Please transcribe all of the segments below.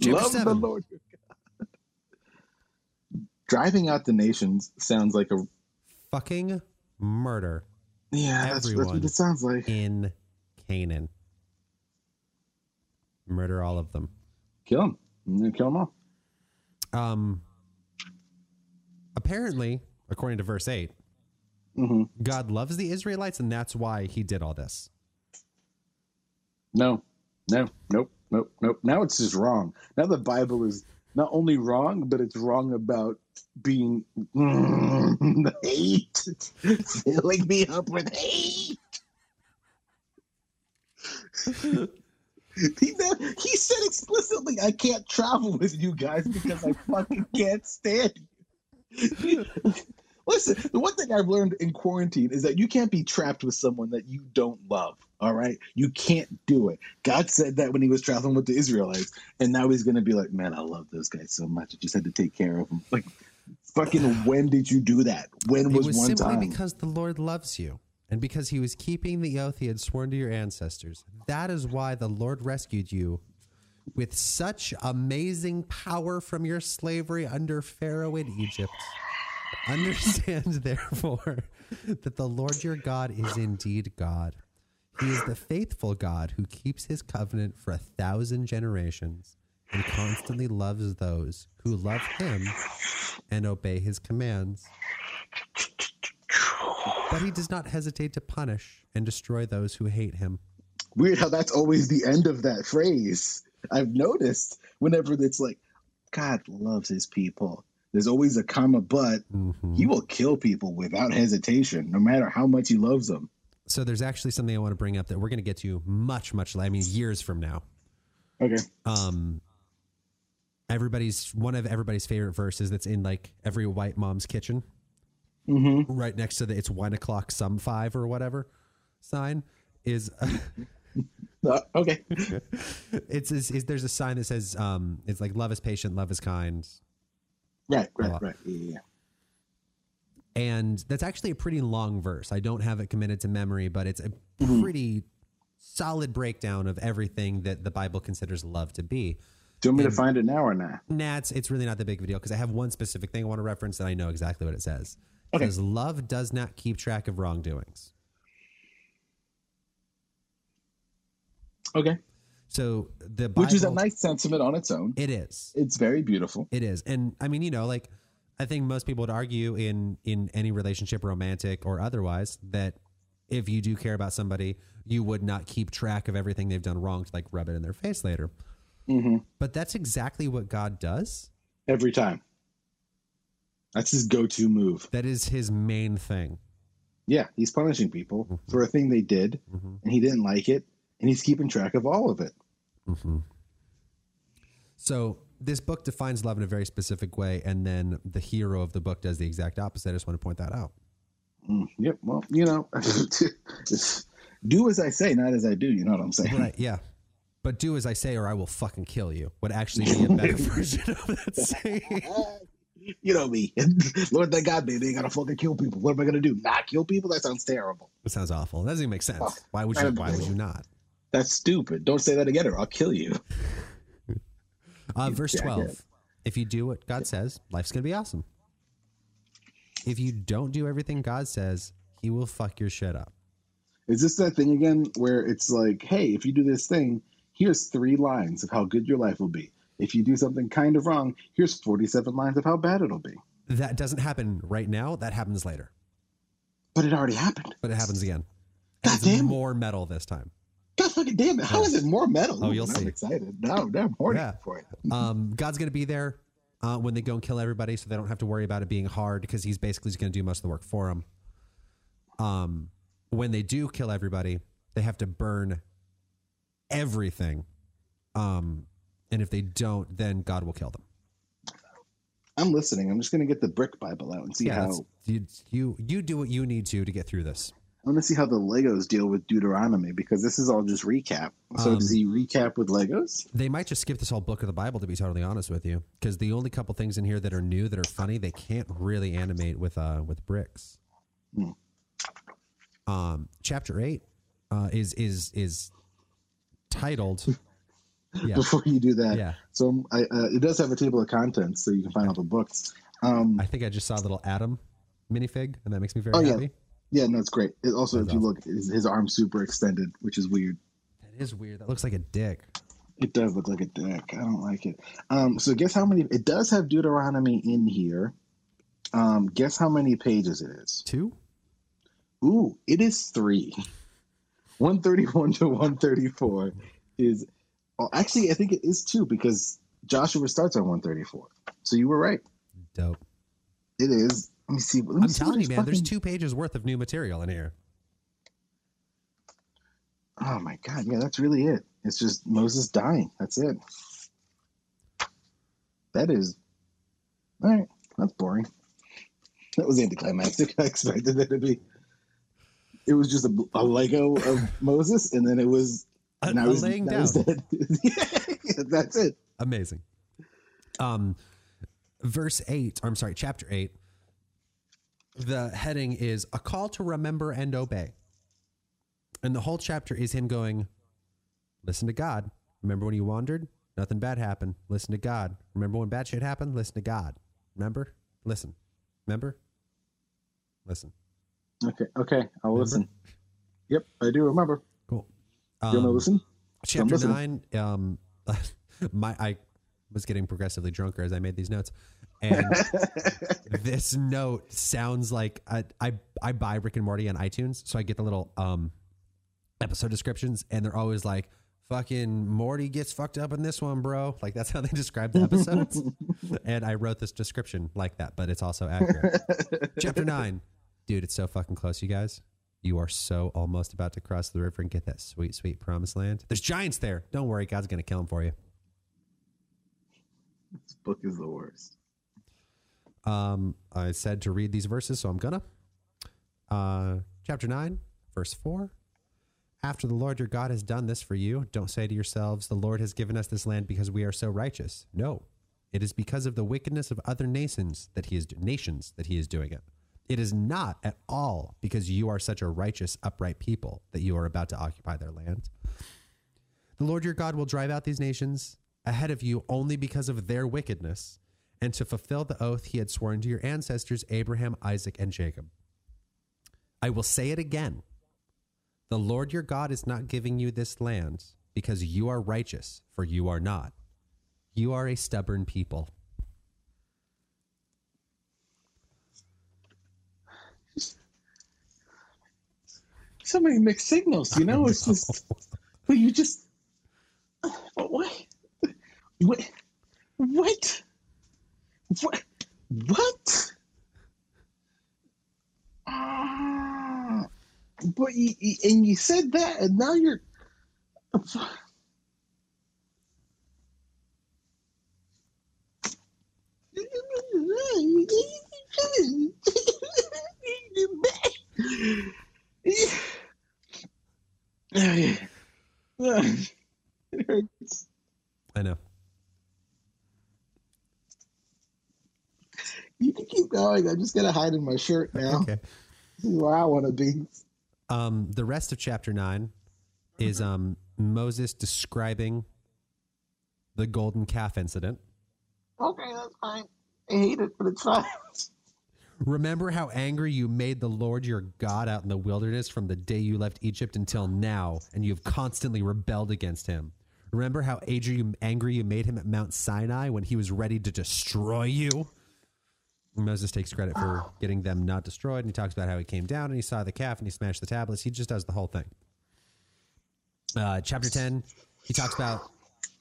Chapter Love the. Lord your God. Driving out the nations sounds like a Fucking murder yeah. That's, that's what it sounds like. in Canaan. Murder all of them. Kill them. Kill them all. Um, apparently, according to verse 8, hmm God loves the Israelites, and that's why he did all this. No, no, nope, nope, nope. Now it's just wrong. Now the Bible is not only wrong, but it's wrong about being mm, hate, filling me up with hate. he, said, he said explicitly, "I can't travel with you guys because I fucking can't stand you." Listen, the one thing I've learned in quarantine is that you can't be trapped with someone that you don't love. All right, you can't do it. God said that when He was traveling with the Israelites, and now He's going to be like, "Man, I love those guys so much. I just had to take care of them." Like, fucking, when did you do that? When was, it was one simply time? because the Lord loves you and because he was keeping the oath he had sworn to your ancestors. That is why the Lord rescued you with such amazing power from your slavery under Pharaoh in Egypt. Understand, therefore, that the Lord your God is indeed God. He is the faithful God who keeps his covenant for a thousand generations and constantly loves those who love him and obey his commands. But he does not hesitate to punish and destroy those who hate him. Weird how that's always the end of that phrase. I've noticed whenever it's like, God loves His people. There's always a comma, but Mhm. He will kill people without hesitation, no matter how much He loves them. So there's actually something I want to bring up that we're going to get to much, much. I mean, years from now. Okay. Um, everybody's one of everybody's favorite verses that's in like every white mom's kitchen, Mm-hmm. right next to the "It's one o'clock, some five or whatever" sign is. Uh, okay. it's is, is there's a sign that says um it's like love is patient, love is kind, Right. Right. Right. Yeah. yeah. and that's actually a pretty long verse. I don't have it committed to memory, but it's a Mm-hmm. pretty solid breakdown of everything that the Bible considers love to be. Do you want me to find it now or not? Nah, it's, it's really not that big of a deal because I have one specific thing I want to reference and I know exactly what it says. It Okay. says, Love does not keep track of wrongdoings. Okay. So the Bible, Which is a nice sentiment on its own. It is. It's very beautiful. It is. And I mean, you know, like I think most people would argue in in any relationship, romantic or otherwise, that if you do care about somebody, you would not keep track of everything they've done wrong to like rub it in their face later. hmm But that's exactly what God does. Every time. That's his go-to move. That is his main thing. Yeah, he's punishing people for a thing they did, hmm and he didn't like it, and he's keeping track of all of it. hmm So this book defines love in a very specific way, and then the hero of the book does the exact opposite. I just want to point that out. Mm, yep. Well, you know, do as I say, not as I do. You know what I'm saying? Right? Yeah. But do as I say, or I will fucking kill you. Would actually be a better version of that saying. you know me, Lord, thank God, baby, I gotta fucking kill people. What am I gonna do? Not kill people? That sounds terrible. That sounds awful. That doesn't even make sense. Why would you? Why would you not? That's stupid. Don't say that again, or I'll kill you. Uh, verse jackhead. twelve. If you do what God says, life's gonna be awesome. If you don't do everything God says, He will fuck your shit up. Is this that thing again where it's like, hey, if you do this thing, here's three lines of how good your life will be. If you do something kind of wrong, here's 47 lines of how bad it'll be. That doesn't happen right now. That happens later. But it already happened. But it happens again. God And it's damn more metal this time. Fucking damn it. How is it more metal? Oh, you'll Ooh, see. I'm excited. No, I'm horny Yeah. for it. Um, God's going to be there uh, when they go and kill everybody, so they don't have to worry about it being hard because He's basically going to do most of the work for them. Um, when they do kill everybody, they have to burn everything. Um, and if they don't, then God will kill them. I'm listening. I'm just going to get the brick Bible out and see Yeah, how. you, you you do what you need to to get through this. I want to see how the Legos deal with Deuteronomy because this is all just recap. So Um, does he recap with Legos? They might just skip this whole book of the Bible, to be totally honest with you, because the only couple things in here that are new that are funny, they can't really animate with uh with bricks. Hmm. Um, chapter eight uh, is is is titled Yeah. before you do that. Yeah. So I, uh, it does have a table of contents, so you can find all the books. Um, I think I just saw a little Adam minifig, and that makes me very Oh, happy. yeah, no, it's great. It also, That's if you look, his, his arm's super extended, which is weird. That is weird. That looks like a dick. It does look like a dick. I don't like it. Um, so guess how many? It does have Deuteronomy in here. Um, guess how many pages it is? Two? Ooh, it is three. 131 to 134 is. Well, actually, I think it is two because Joshua starts on 134. So you were right. Dope. It is. Let me see. Let me I'm see telling you, man, there's two pages worth of new material in here. Oh my god, yeah, that's really it. It's just Moses dying. That's it. That is all right. That's boring. That was anticlimactic. I expected it to be. It was just a, a Lego of Moses, and then it was. A, now a he's- laying down. he's dead. Yeah, that's it. Amazing. Um, verse eight. I'm sorry, chapter eight. The heading is a call to remember and obey, and the whole chapter is him going, "Listen to God. Remember when you wandered? Nothing bad happened. Listen to God. Remember when bad shit happened? Listen to God. Remember? Listen. Remember? Listen. Okay, okay, I'll Remember? listen. Yep, I do remember. Cool. You want to Um, listen? chapter listening. nine um my i was getting progressively drunker as i made these notes and this note sounds like I, I i buy rick and morty on itunes so i get the little um episode descriptions and they're always like fucking morty gets fucked up in this one bro like that's how they describe the episodes and i wrote this description like that but it's also accurate chapter 9 dude it's so fucking close you guys you are so almost about to cross the river and get that sweet, sweet promised land. There's giants there. Don't worry, God's going to kill them for you. this book is the worst. Um, I said to read these verses, so I'm gonna. Uh, chapter 9, verse 4. After the Lord your God has done this for you, don't say to yourselves, The Lord has given us this land because we are so righteous. No, it is because of the wickedness of other nations that he is nations that he is doing it. It is not at all because you are such a righteous, upright people that you are about to occupy their land. The Lord your God will drive out these nations ahead of you only because of their wickedness and to fulfill the oath he had sworn to your ancestors, Abraham, Isaac, and Jacob. I will say it again. The Lord your God is not giving you this land because you are righteous, for you are not. You are a stubborn people. so many mixed signals. You know, it's just. But you just. What? What? What? What? What? Ah, but you, you- and you said that, and now you're. It hurts. I know. You going. I'm just gonna hide in my shirt now. Okay. This is where I want to be. Um, the rest of chapter nine is um, Moses describing the golden calf incident. Okay, that's fine. I hate it, but it's fine. Remember how angry you made the Lord your God out in the wilderness from the day you left Egypt until now, and you have constantly rebelled against him. Remember how angry you made him at Mount Sinai when he was ready to destroy you? Moses takes credit for getting them not destroyed, and he talks about how he came down and he saw the calf and he smashed the tablets. He just does the whole thing. Uh, chapter 10, he talks about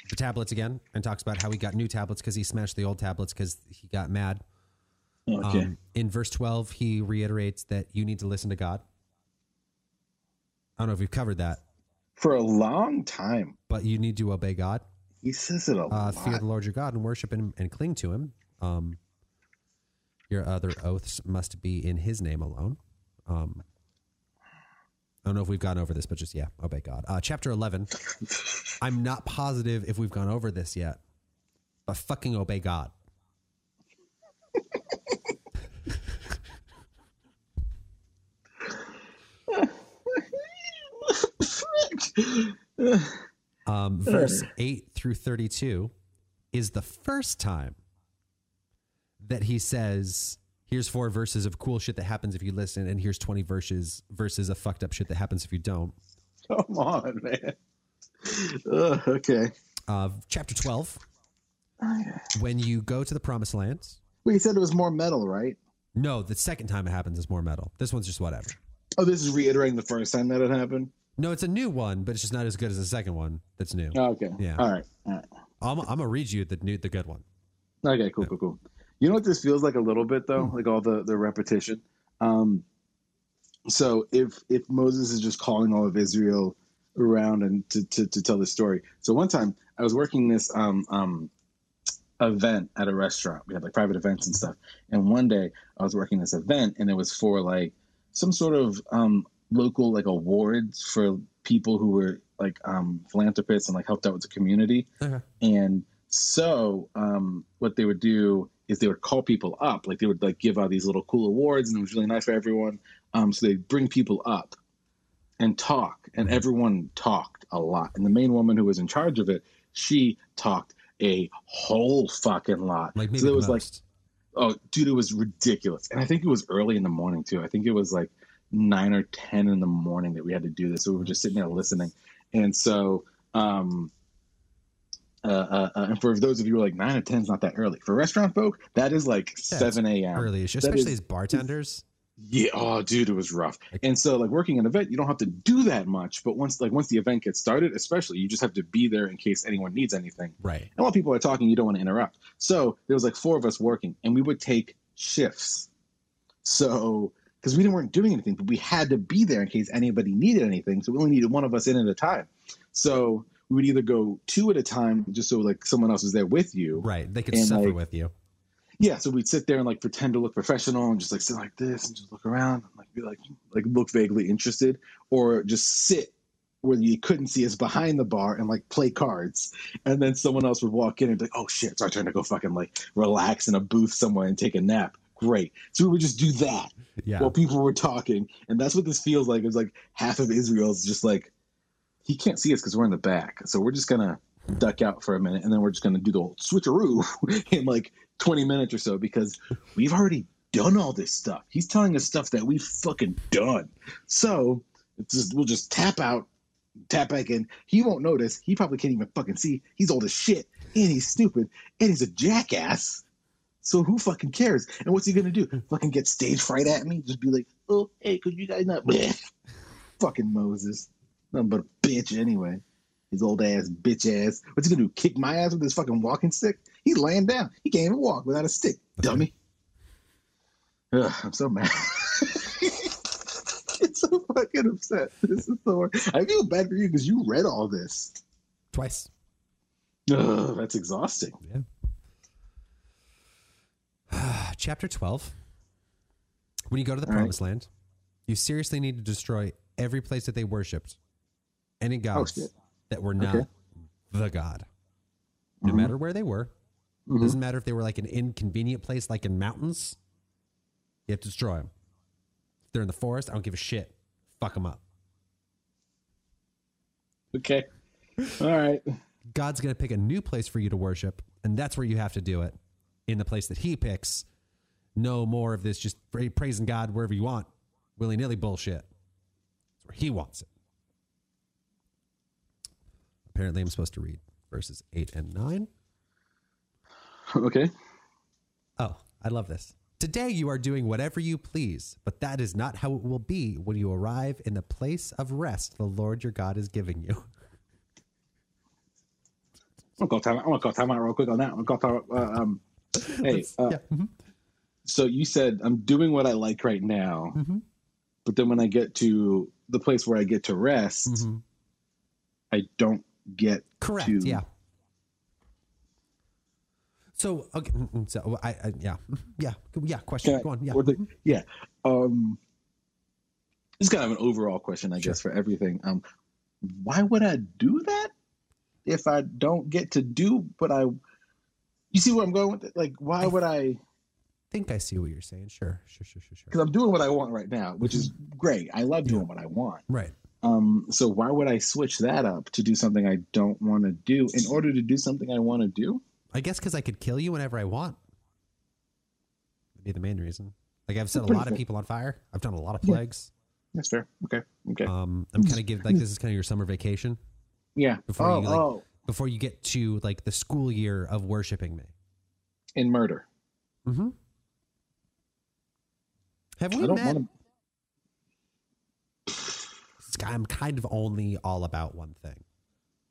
the tablets again and talks about how he got new tablets because he smashed the old tablets because he got mad. Okay. Um, in verse 12, he reiterates that you need to listen to God. I don't know if we've covered that, For a long time, but you need to obey God. he says it a Uh, lot. fear the Lord your God and worship him and cling to him. Um, your other oaths must be in his name alone. Um, I don't know if we've gone over this, but just, yeah, obey God. Uh, chapter 11, I'm not positive if we've gone over this yet, but fucking obey God. Um, verse 8 through 32 is the first time that he says, here's four verses of cool shit that happens if you listen, and here's 20 verses verses of fucked up shit that happens if you don't. Come on, man. Ugh, okay. Uh, chapter 12, when you go to the promised land. Well, you said it was more metal, right? No, the second time it happens is more metal. This one's just whatever. Oh, this is reiterating the first time that it happened. No, it's a new one, but it's just not as good as the second one that's new. Oh, okay. Yeah. All right. All right. I'm, I'm gonna read you the new, the good one. Okay. Cool. Cool. Cool. You know what this feels like a little bit though, like all the the repetition. Um, so if if Moses is just calling all of Israel around and to to, to tell the story. So one time I was working this um um event at a restaurant. We had like private events and stuff. And one day I was working this event and it was for like some sort of um local like awards for people who were like um philanthropists and like helped out with the community. Okay. And so um, what they would do is they would call people up, like they would like give out these little cool awards, and it was really nice for everyone. Um, so they bring people up and talk, and everyone talked a lot. And the main woman who was in charge of it, she talked a whole fucking lot. Like maybe so it was like oh dude it was ridiculous. And i think it was early in the morning too. I think it was like nine or ten in the morning that we had to do this. So we were just sitting there listening. And so um uh, uh, uh, and for those of you who are like nine or ten is not that early for restaurant folk that is like Yeah, 7 a.m early, especially is- as bartenders. yeah oh dude it was rough and so like working an event you don't have to do that much but once like once the event gets started especially you just have to be there in case anyone needs anything Right. and while people are talking, you don't want to interrupt. So there was like four of us working, and we would take shifts. So because we didn't weren't doing anything, but we had to be there in case anybody needed anything. So we only needed one of us in at a time. So we would either go two at a time, just so like someone else was there with you. Right. They could And, suffer like, with you. Yeah. So we'd sit there and like pretend to look professional and just like sit like this and just look around and like be like like look vaguely interested, or just sit where you couldn't see us behind the bar and like play cards. And then someone else would walk in and be like, oh shit, it's our turn to go fucking like relax in a booth somewhere and take a nap. Great. So we would just do that Yeah. while people were talking. And that's what this feels like. It's like half of Israel's just like, he can't see us because we're in the back. So we're just to duck out for a minute and then we're just to do the switcheroo in like 20 minutes or so because we've already done all this stuff. He's telling us stuff that we've fucking done. So just, we'll just tap out, tap back in. He won't notice. He probably can't even fucking see. He's old as shit and he's stupid and he's a jackass. So who fucking cares? And what's he gonna do? Fucking get stage fright at me? Just be like, oh, hey, could you guys not? Fucking Moses, nothing but a bitch anyway. His old ass, bitch ass. What's he gonna do? Kick my ass with his fucking walking stick? He's laying down. He can't even walk without a stick. Dummy. Ugh, I'm so mad. it's so fucking upset. This is the worst. I feel bad for you because you read all this. Twice. Ugh, that's exhausting. Yeah. Chapter 12. When you go to the All right. promised land, you seriously need to destroy every place that they worshipped, any gods Oh, that were not Okay. the God. No Mhm. matter where they were. Mhm. Doesn't matter if they were like an inconvenient place, like in mountains. You have to destroy them. If they're in the forest, I don't give a shit. Fuck them up. Okay. All right. God's going to pick a new place for you to worship, and that's where you have to do it. In the place that He picks. No more of this just praising God wherever you want, willy nilly bullshit. It's where He wants it. Apparently, I'm supposed to read verses 8 and 9. Okay. Oh, I love this. Today you are doing whatever you please, but that is not how it will be when you arrive in the place of rest the Lord your God is giving you. I'm gonna call time. Call time out real quick on that. I'm gonna call time. Uh, um, hey, uh, yeah. mhm, so you said I'm doing what I like right now, mhm, but then when I get to the place where I get to rest, mhm. I don't get Correct. to. Yeah. So okay. mm, mm, So I, I yeah yeah yeah. Question. I- Go on. Yeah. or the- yeah. Um, this is kind of an overall question, I Sure. guess, for everything. Um, why would I do that if I don't get to do what I? You see where I'm going with it? Like, why I- would I? think I see what you're saying. Sure. Sure. Sure. Sure. Sure. Because I'm doing what I want right now, which is great. I love doing what I want. Right. Um, so why would I switch that up to do something I don't want to do in order to do something I want to do? I guess because I could kill you whenever I want. That'd be the main reason. Like I've set a lot of people on fire. I've done a lot of Yeah. plagues. That's fair. Okay. Okay. Um, I'm kind of give like this is kind of your summer vacation yeah. before oh, you, like- oh, before you get to like the school year of worshiping me. in murder. Mm-hmm. Have I we don't met? want to. I'm kind of only all about one thing,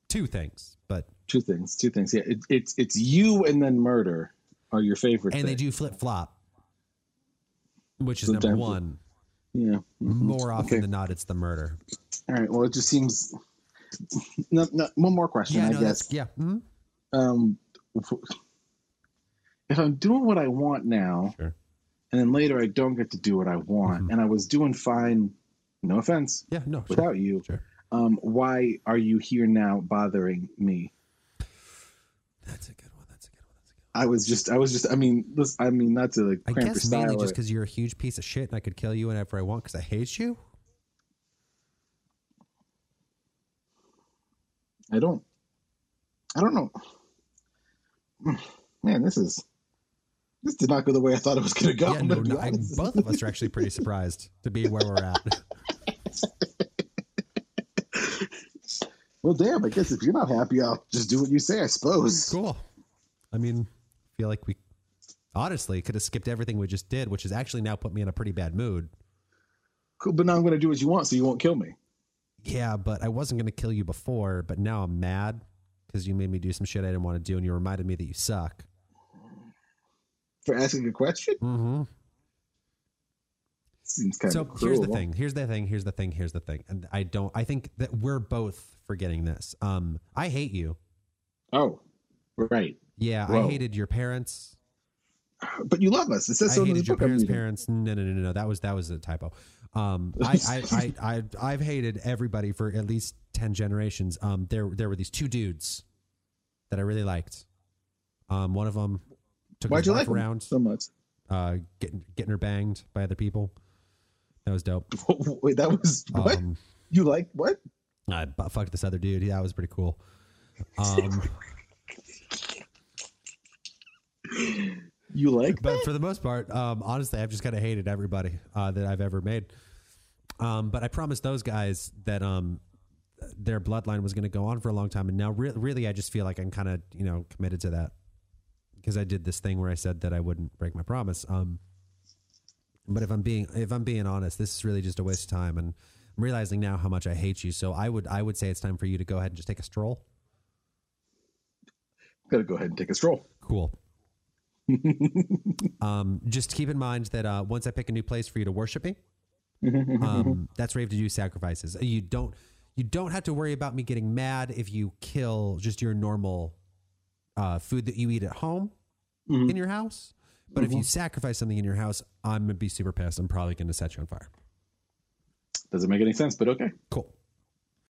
two things, but Two things. Two things. Yeah. It, it's it's you and then murder are your favorite. and they do flip flop, which is number Sometimes- one. Yeah. mhm. More often Okay. than not, it's the murder. All right. Well, it just seems. No, no, one more question, Yeah, I no, guess. yeah. mhm. um, if I'm doing what I want now, Sure. and then later I don't get to do what I want, Mhm. and I was doing fine, no offense, Yeah, no, sure. without you, Sure. um, why are you here now bothering me? That's a good one. That's a good one. That's a good I was just, I was just, I mean, listen, I mean, not to like one. I cramp your guess mainly just because you're a huge piece of shit and I could kill you whenever I want because I hate you. I don't, I don't know. Man, this is, this did not go the way I thought it was going to go. yeah, no, no, I, both of us are actually pretty surprised to be where we're at. Well, damn, I guess if you're not happy, I'll just do what you say, I suppose. cool. I mean, I feel like we honestly could have skipped everything we just did, which has actually now put me in a pretty bad mood. Cool, but now I'm going to do what you want so you won't kill me. Yeah, but I wasn't going to kill you before, but now I'm mad because you made me do some shit I didn't want to do and you reminded me that you suck. For asking a question? Mm-hmm. Seems kind So of cruel. here's the thing. Here's the thing. Here's the thing. Here's the thing. And I don't. I think that we're both forgetting this. Um, I hate you. Oh, right. Yeah, Whoa. I hated your parents. But you love us. It says I so in the hated your parents' parents. No, no, no, no, no. That was that was a typo. Um, I, I, I, I, I've hated everybody for at least ten generations. Um, there, there were these two dudes that I really liked. Um, one of them took Why'd you like around, so much? uh, getting getting her banged by other people. That was dope. Wait, that was what? Um, you like what? I fucked this other dude. Yeah, that was pretty cool. Um, You like but that? for the most part, um, honestly, I've just kind of hated everybody uh, that I've ever made. Um, but I promised those guys that um, their bloodline was going to go on for a long time, and now re- really, I just feel like I'm kind of you know committed to that because I did this thing where I said that I wouldn't break my promise. Um, but if I'm being if I'm being honest, this is really just a waste of time, and I'm realizing now how much I hate you. So I would I would say it's time for you to go ahead and just take a stroll. Gotta go ahead and take a stroll. Cool. um, just keep in mind that uh, once I pick a new place for you to worship me, um, that's where you have to do sacrifices. You don't you don't have to worry about me getting mad if you kill just your normal uh, food that you eat at home Mhm. in your house. But if you mm-hmm. sacrifice something in your house, I'm gonna be super pissed. I'm probably gonna set you on fire. Doesn't make any sense, but okay. Cool.